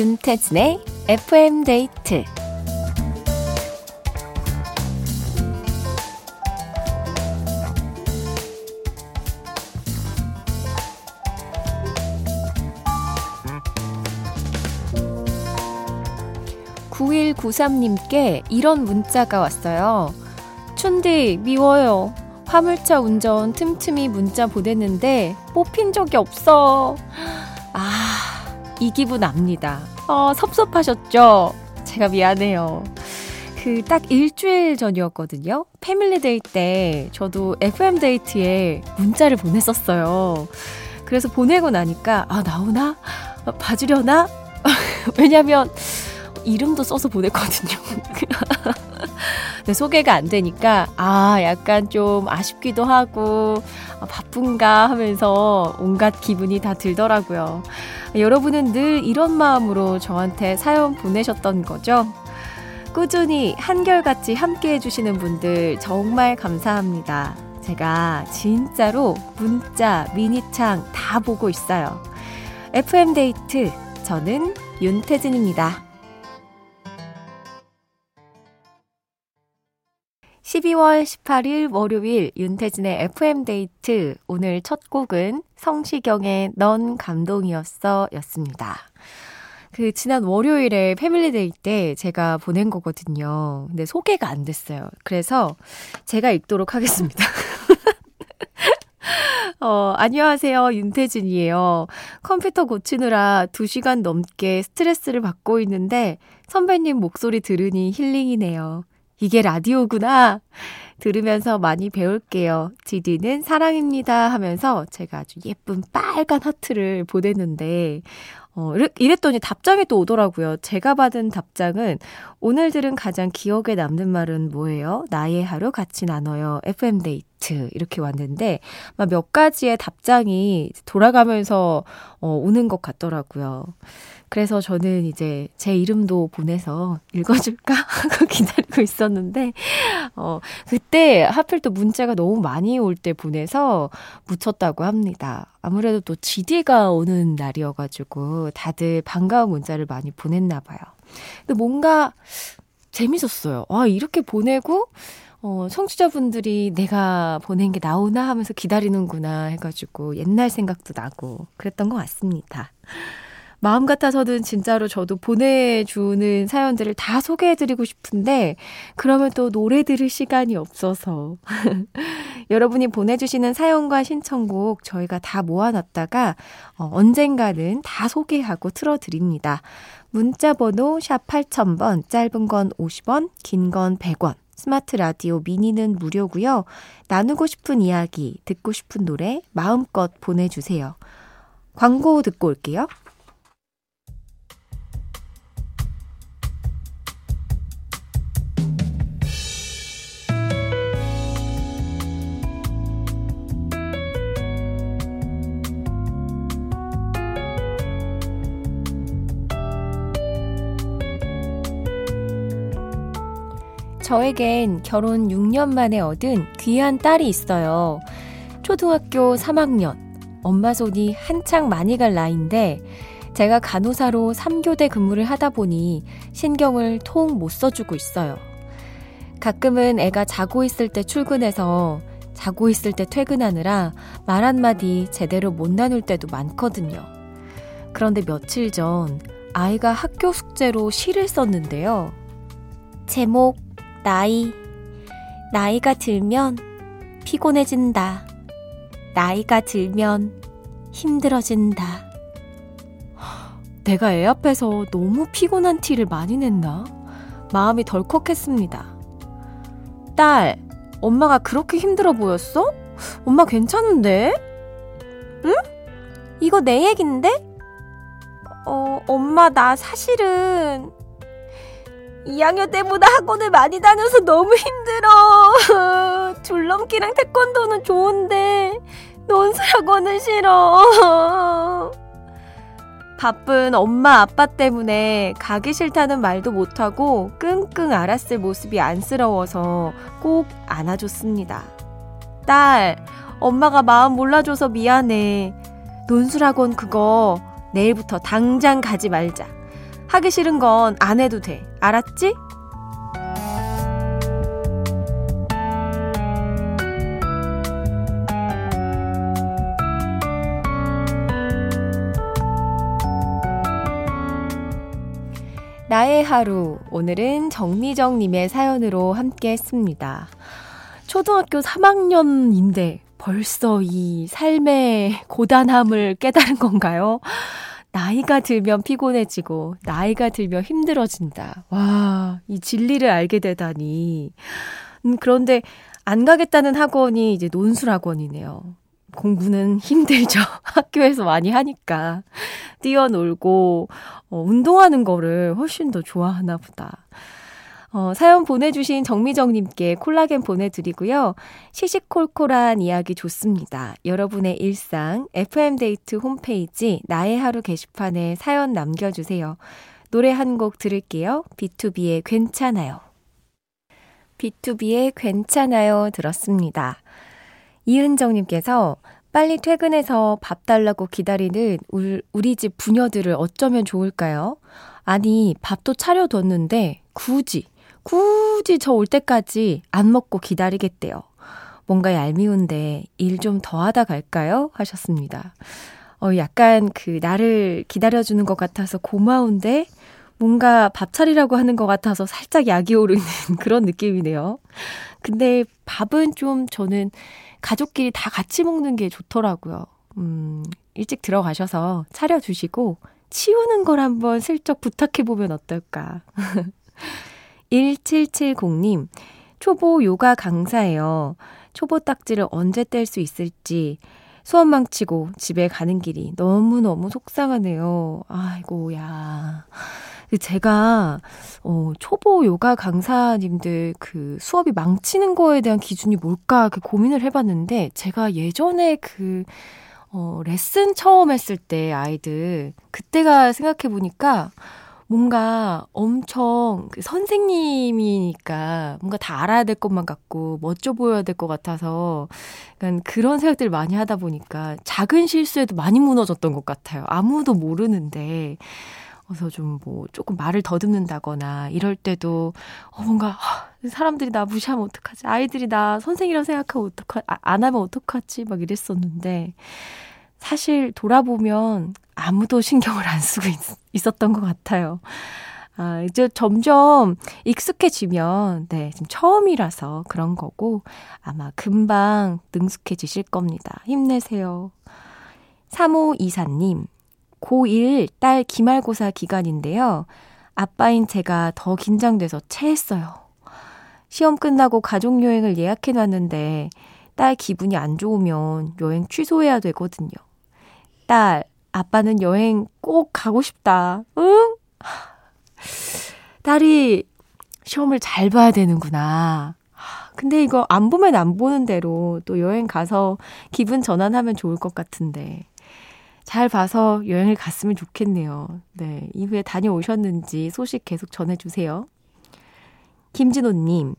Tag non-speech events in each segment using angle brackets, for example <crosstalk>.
윤태진의 FM 데이트. (9193님께) 이런 문자가 왔어요. 춘디 미워요. 화물차 운전 틈틈이 문자 보냈는데 뽑힌 적이 없어. 아, 이 기분 압니다. 어, 섭섭하셨죠? 제가 미안해요. 그 딱 일주일 전이었거든요. 패밀리데이 때 저도 FM데이트에 문자를 보냈었어요. 그래서 보내고 나니까, 아, 나오나? 봐주려나? <laughs> 왜냐면, 이름도 써서 보냈거든요. <laughs> 소개가 안 되니까 아 약간 좀 아쉽기도 하고 아, 바쁜가 하면서 온갖 기분이 다 들더라고요. 여러분은 늘 이런 마음으로 저한테 사연 보내셨던 거죠? 꾸준히 한결같이 함께 해주시는 분들 정말 감사합니다. 제가 진짜로 문자, 미니창 다 보고 있어요. FM데이트, 저는 윤태진입니다. 12월 18일 월요일 윤태진의 FM데이트. 오늘 첫 곡은 성시경의 넌 감동이었어 였습니다. 그 지난 월요일에 패밀리데이 때 제가 보낸 거거든요. 근데 소개가 안 됐어요. 그래서 제가 읽도록 하겠습니다. <laughs> 어, 안녕하세요. 윤태진이에요. 컴퓨터 고치느라 2시간 넘게 스트레스를 받고 있는데 선배님 목소리 들으니 힐링이네요. 이게 라디오구나. 들으면서 많이 배울게요. 지디는 사랑입니다 하면서 제가 아주 예쁜 빨간 하트를 보냈는데, 어, 이랬더니 답장이 또 오더라고요. 제가 받은 답장은 오늘 들은 가장 기억에 남는 말은 뭐예요? 나의 하루 같이 나눠요. FM데이트. 이렇게 왔는데, 몇 가지의 답장이 돌아가면서 어, 오는 것 같더라고요. 그래서 저는 이제 제 이름도 보내서 읽어줄까 하고 <laughs> 기다리고 있었는데, 어, 그때 하필 또 문자가 너무 많이 올 때 보내서 묻혔다고 합니다. 아무래도 또 GD가 오는 날이어가지고 다들 반가운 문자를 많이 보냈나 봐요. 근데 뭔가 재밌었어요. 아, 이렇게 보내고, 어, 청취자분들이 내가 보낸 게 나오나 하면서 기다리는구나 해가지고 옛날 생각도 나고 그랬던 것 같습니다. 마음 같아서는 진짜로 저도 보내주는 사연들을 다 소개해드리고 싶은데, 그러면 또 노래 들을 시간이 없어서. <laughs> 여러분이 보내주시는 사연과 신청곡 저희가 다 모아놨다가, 어, 언젠가는 다 소개하고 틀어드립니다. 문자번호 샵 8000번, 짧은 건 50원, 긴 건 100원. 스마트 라디오 미니는 무료고요. 나누고 싶은 이야기, 듣고 싶은 노래 마음껏 보내주세요. 광고 듣고 올게요. 저에겐 결혼 6년 만에 얻은 귀한 딸이 있어요. 초등학교 3학년. 엄마 손이 한창 많이 갈 나이인데 제가 간호사로 3교대 근무를 하다 보니 신경을 통 못 써주고 있어요. 가끔은 애가 자고 있을 때 출근해서 자고 있을 때 퇴근하느라 말 한마디 제대로 못 나눌 때도 많거든요. 그런데 며칠 전 아이가 학교 숙제로 시를 썼는데요. 제목 나이. 나이가 들면 피곤해진다. 나이가 들면 힘들어진다. 내가 애 앞에서 너무 피곤한 티를 많이 냈나? 마음이 덜컥했습니다. 딸, 엄마가 그렇게 힘들어 보였어? 엄마 괜찮은데? 응? 이거 내 얘긴데? 어, 엄마, 나 사실은 2학년 때보다 학원을 많이 다녀서 너무 힘들어. <laughs> 줄넘기랑 태권도는 좋은데 논술학원은 싫어. <laughs> 바쁜 엄마 아빠 때문에 가기 싫다는 말도 못하고 끙끙 앓았을 모습이 안쓰러워서 꼭 안아줬습니다. 딸, 엄마가 마음 몰라줘서 미안해. 논술학원 그거 내일부터 당장 가지 말자. 하기 싫은 건 안 해도 돼. 알았지? 나의 하루. 오늘은 정미정님의 사연으로 함께 했습니다. 초등학교 3학년인데 벌써 이 삶의 고단함을 깨달은 건가요? 나이가 들면 피곤해지고, 나이가 들면 힘들어진다. 와, 이 진리를 알게 되다니. 음, 그런데 안 가겠다는 학원이 이제 논술학원이네요. 공부는 힘들죠. <laughs> 학교에서 많이 하니까. 뛰어놀고, 어, 운동하는 거를 훨씬 더 좋아하나 보다. 어, 사연 보내주신 정미정님께 콜라겐 보내드리고요. 시시콜콜한 이야기 좋습니다. 여러분의 일상, FM데이트 홈페이지, 나의 하루 게시판에 사연 남겨주세요. 노래 한 곡 들을게요. B2B의 괜찮아요. B2B의 괜찮아요 들었습니다. 이은정님께서 빨리 퇴근해서 밥 달라고 기다리는 우리 집 부녀들을 어쩌면 좋을까요? 아니, 밥도 차려뒀는데 굳이, 굳이 저 올 때까지 안 먹고 기다리겠대요. 뭔가 얄미운데 일 좀 더 하다 갈까요? 하셨습니다. 어, 약간 그 나를 기다려주는 것 같아서 고마운데 뭔가 밥 차리라고 하는 것 같아서 살짝 약이 오르는 <laughs> 그런 느낌이네요. 근데 밥은 좀 저는 가족끼리 다 같이 먹는 게 좋더라고요. 음, 일찍 들어가셔서 차려주시고 치우는 걸 한번 슬쩍 부탁해보면 어떨까. <laughs> 1770님, 초보 요가 강사예요. 초보 딱지를 언제 뗄 수 있을지 수업 망치고 집에 가는 길이 너무너무 속상하네요. 아이고, 야. 제가 어 초보 요가 강사님들 그 수업이 망치는 거에 대한 기준이 뭘까 그 고민을 해 봤는데 제가 예전에 그 어, 레슨 처음 했을 때 아이들 그때가 생각해 보니까 뭔가 엄청 그 선생님이니까 뭔가 다 알아야 될 것만 같고 멋져 보여야 될 것 같아서 약간 그런 생각들을 많이 하다 보니까 작은 실수에도 많이 무너졌던 것 같아요. 아무도 모르는데 그래서 좀 뭐 조금 말을 더듬는다거나 이럴 때도 어 뭔가 사람들이 나 무시하면 어떡하지? 아이들이 나 선생이라고 생각하면 어떡하 아, 안 하면 어떡하지? 막 이랬었는데 사실 돌아보면 아무도 신경을 안 쓰고 있, 었던것 같아요. 아, 이제 점점 익숙해지면, 네, 지금 처음이라서 그런 거고, 아마 금방 능숙해지실 겁니다. 힘내세요. 3호 이사님, 고1 딸 기말고사 기간인데요. 아빠인 제가 더 긴장돼서 체했어요. 시험 끝나고 가족여행을 예약해놨는데 딸 기분이 안 좋으면 여행 취소해야 되거든요. 딸, 아빠는 여행 꼭 가고 싶다. 응? 딸이 시험을 잘 봐야 되는구나. 근데 이거 안 보면 안 보는 대로 또 여행 가서 기분 전환하면 좋을 것 같은데. 잘 봐서 여행을 갔으면 좋겠네요. 네. 이후에 다녀오셨는지 소식 계속 전해주세요. 김진호님,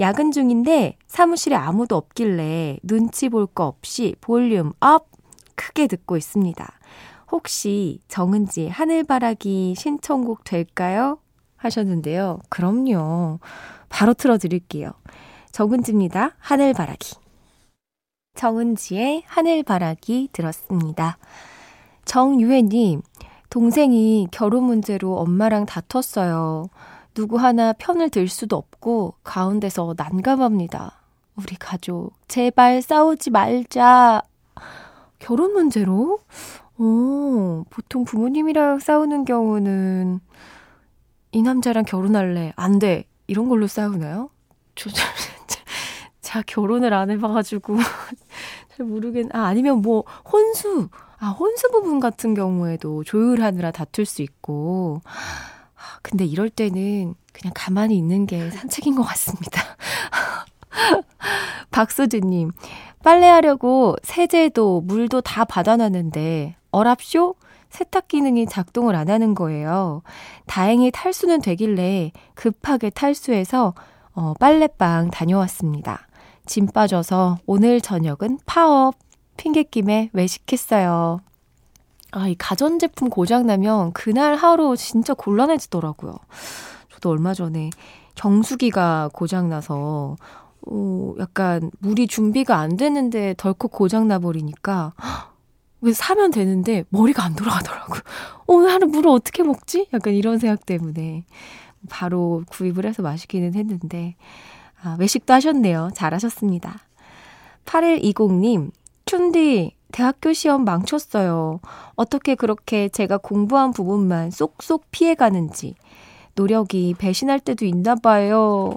야근 중인데 사무실에 아무도 없길래 눈치 볼 거 없이 volume up! 크게 듣고 있습니다. 혹시 정은지 하늘바라기 신청곡 될까요? 하셨는데요. 그럼요. 바로 틀어드릴게요. 정은지입니다. 하늘바라기. 정은지의 하늘바라기 들었습니다. 정유혜님, 동생이 결혼 문제로 엄마랑 다퉜어요. 누구 하나 편을 들 수도 없고 가운데서 난감합니다. 우리 가족, 제발 싸우지 말자. 결혼 문제로? 어, 보통 부모님이랑 싸우는 경우는 이 남자랑 결혼할래. 안 돼. 이런 걸로 싸우나요? 저, 저, 자, 결혼을 안 해봐가지고. <laughs> 잘 모르겠, 아, 아니면 뭐, 혼수. 아, 혼수 부분 같은 경우에도 조율하느라 다툴 수 있고. 아, 근데 이럴 때는 그냥 가만히 있는 게 산책인 것 같습니다. <laughs> 박수진님, 빨래하려고 세제도 물도 다 받아놨는데, 어랍쇼? 세탁 기능이 작동을 안 하는 거예요. 다행히 탈수는 되길래 급하게 탈수해서 어, 빨래방 다녀왔습니다. 짐 빠져서 오늘 저녁은 파업. 핑계김에 외식했어요. 아, 이 가전제품 고장나면 그날 하루 진짜 곤란해지더라고요. 저도 얼마 전에 정수기가 고장나서, 어, 약간 물이 준비가 안 되는데 덜컥 고장나 버리니까, 왜 사면 되는데 머리가 안 돌아가더라고요. <laughs> 오늘 하루 물을 어떻게 먹지? 약간 이런 생각 때문에 바로 구입을 해서 마시기는 했는데, 아, 외식도 하셨네요. 잘하셨습니다. 8120님, 춘디, 대학교 시험 망쳤어요. 어떻게 그렇게 제가 공부한 부분만 쏙쏙 피해가는지. 노력이 배신할 때도 있나 봐요.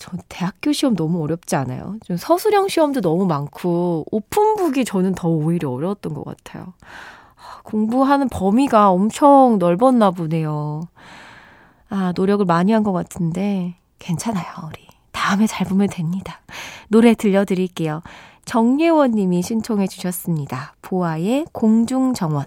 아, 저 대학교 시험 너무 어렵지 않아요? 좀 서술형 시험도 너무 많고, 오픈북이 저는 더 오히려 어려웠던 것 같아요. 아, 공부하는 범위가 엄청 넓었나 보네요. 아, 노력을 많이 한 것 같은데, 괜찮아요, 우리. 다음에 잘 보면 됩니다. 노래 들려드릴게요. 정예원 님이 신청해 주셨습니다. 보아의 공중정원.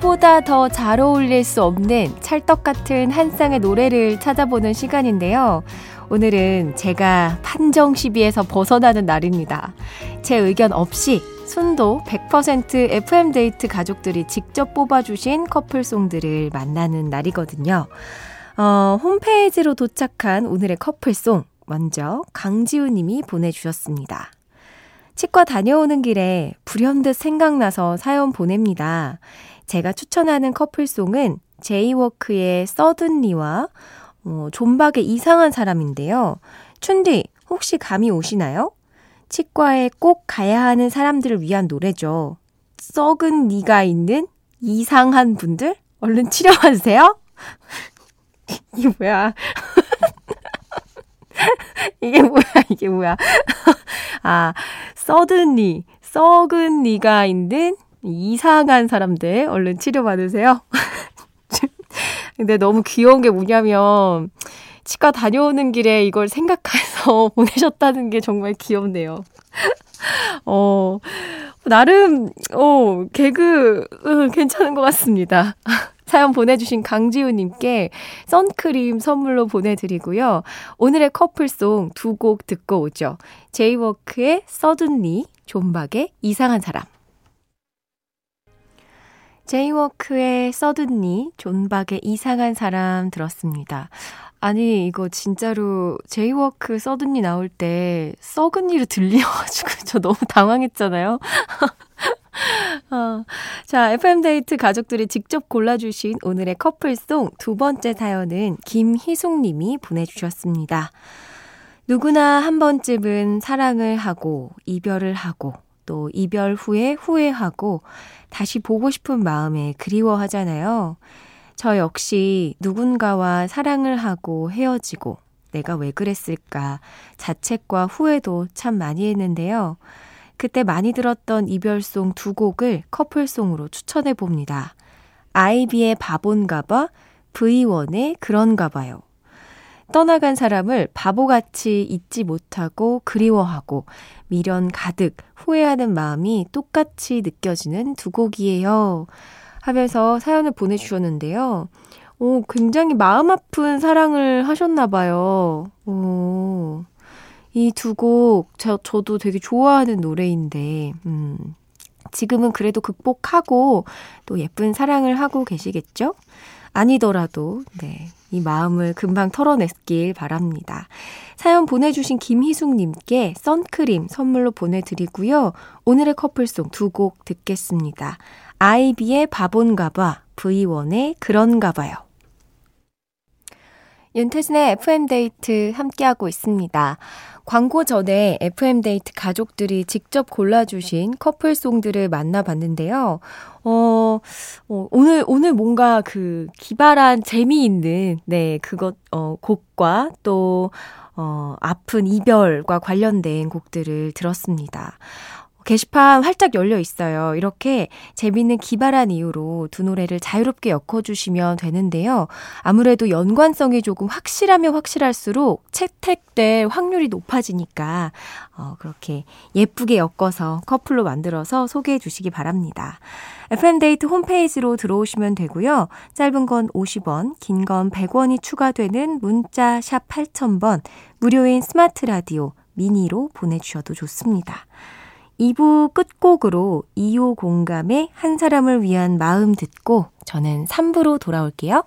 이보다 더 잘 어울릴 수 없는 찰떡 같은 한 쌍의 노래를 찾아보는 시간인데요. 오늘은 제가 판정 시비에서 벗어나는 날입니다. 제 의견 없이 순도 100% FM데이트 가족들이 직접 뽑아주신 커플송들을 만나는 날이거든요. 어, 홈페이지로 도착한 오늘의 커플송, 먼저 강지우 님이 보내주셨습니다. 치과 다녀오는 길에 불현듯 생각나서 사연 보냅니다. 제가 추천하는 커플송은 제이워크의 서든리와 어, 존박의 이상한 사람인데요. 춘디, 혹시 감이 오시나요? 치과에 꼭 가야 하는 사람들을 위한 노래죠. 썩은 니가 있는 이상한 분들 얼른 치료하세요. <laughs> <laughs> 이게 뭐야? 이게 뭐야? 이게 <laughs> 뭐야? 아, 썩은 니, 썩은 니가 있는 이상한 사람들 얼른 치료받으세요. <laughs> 근데 너무 귀여운 게 뭐냐면 치과 다녀오는 길에 이걸 생각해서 <laughs> 보내셨다는 게 정말 귀엽네요. <laughs> 어, 나름, 어, 개그, 어, 괜찮은 것 같습니다. 사연 보내주신 강지우님께 선크림 선물로 보내드리고요. 오늘의 커플송 두 곡 듣고 오죠. 제이워크의 Suddenly, 존박의 이상한 사람. 제이워크의 Suddenly, 존박의 이상한 사람 들었습니다. 아니, 이거 진짜로 제이워크 서든니 나올 때 썩은 이로 들려가지고 <laughs> 저 너무 당황했잖아요. <laughs> 어, 자, FM데이트 가족들이 직접 골라주신 오늘의 커플송 두 번째 사연은 김희숙 님이 보내주셨습니다. 누구나 한 번쯤은 사랑을 하고, 이별을 하고, 또 이별 후에 후회하고, 다시 보고 싶은 마음에 그리워하잖아요. 저 역시 누군가와 사랑을 하고 헤어지고 내가 왜 그랬을까 자책과 후회도 참 많이 했는데요. 그때 많이 들었던 이별송 두 곡을 커플송으로 추천해 봅니다. 아이비의 바본가 봐, V1의 그런가 봐요. 떠나간 사람을 바보같이 잊지 못하고 그리워하고 미련 가득 후회하는 마음이 똑같이 느껴지는 두 곡이에요. 하면서 사연을 보내주셨는데요. 오, 굉장히 마음 아픈 사랑을 하셨나봐요. 오, 이 두 곡, 저, 저도 되게 좋아하는 노래인데, 음, 지금은 그래도 극복하고 또 예쁜 사랑을 하고 계시겠죠? 아니더라도, 네. 이 마음을 금방 털어냈길 바랍니다. 사연 보내주신 김희숙님께 선크림 선물로 보내드리고요. 오늘의 커플송 두 곡 듣겠습니다. 아이비의 바본가 봐, V1의 그런가 봐요. 윤태진의 FM데이트 함께하고 있습니다. 광고 전에 FM데이트 가족들이 직접 골라주신 커플송들을 만나봤는데요. 어, 어, 오늘, 오늘 뭔가 그 기발한 재미있는, 네, 그것, 어, 곡과 또, 어, 아픈 이별과 관련된 곡들을 들었습니다. 게시판 활짝 열려 있어요. 이렇게 재밌는 기발한 이유로 두 노래를 자유롭게 엮어주시면 되는데요. 아무래도 연관성이 조금 확실하면 확실할수록 채택될 확률이 높아지니까, 어, 그렇게 예쁘게 엮어서 커플로 만들어서 소개해 주시기 바랍니다. FM데이트 홈페이지로 들어오시면 되고요. 짧은 건 50원, 긴 건 100원이 추가되는 문자 샵 8000번, 무료인 스마트 라디오 미니로 보내주셔도 좋습니다. 2부 끝곡으로 2호 공감의 한 사람을 위한 마음 듣고 저는 3부로 돌아올게요.